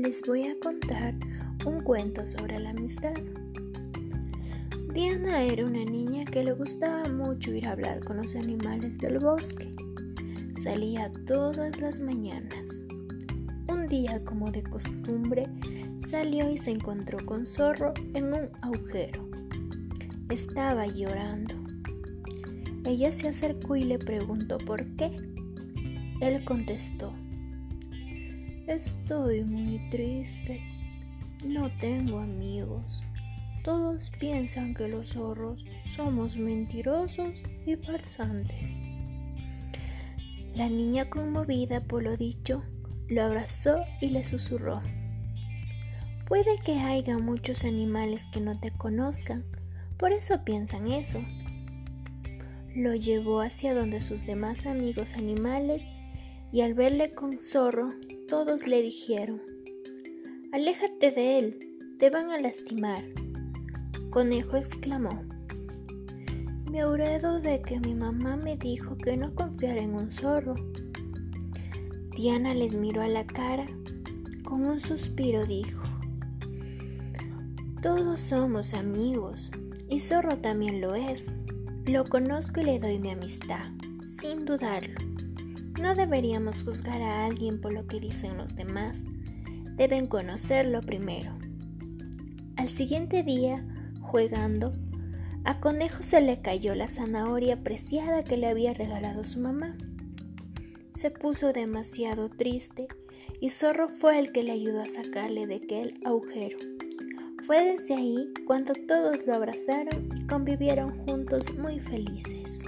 les voy a contar un cuento sobre la amistad. Diana era una niña que le gustaba mucho ir a hablar con los animales del bosque. Salía todas las mañanas. Un día, como de costumbre, salió y se encontró con Zorro en un agujero. Estaba llorando. Ella se acercó y le preguntó por qué. Él contestó, Estoy muy triste. No tengo amigos. Todos piensan que los zorros somos mentirosos y farsantes. La niña conmovida por lo dicho, lo abrazó y le susurró. Puede que haya muchos animales que no te conozcan, por eso piensan eso. Lo llevó hacia donde sus demás amigos animales y al verle con zorro todos le dijeron, Aléjate de él, te van a lastimar. Conejo exclamó, Me aurredo de que mi mamá me dijo que no confiara en un zorro. Diana les miró a la cara, con un suspiro dijo, Todos somos amigos, y Zorro también lo es. Lo conozco y le doy mi amistad, sin dudarlo. No deberíamos juzgar a alguien por lo que dicen los demás. Deben conocerlo primero. Al siguiente día, jugando, a Conejo se le cayó la zanahoria preciada que le había regalado su mamá. Se puso demasiado triste y Zorro fue el que le ayudó a sacarle de aquel agujero. Fue desde ahí cuando todos lo abrazaron y convivieron juntos muy felices.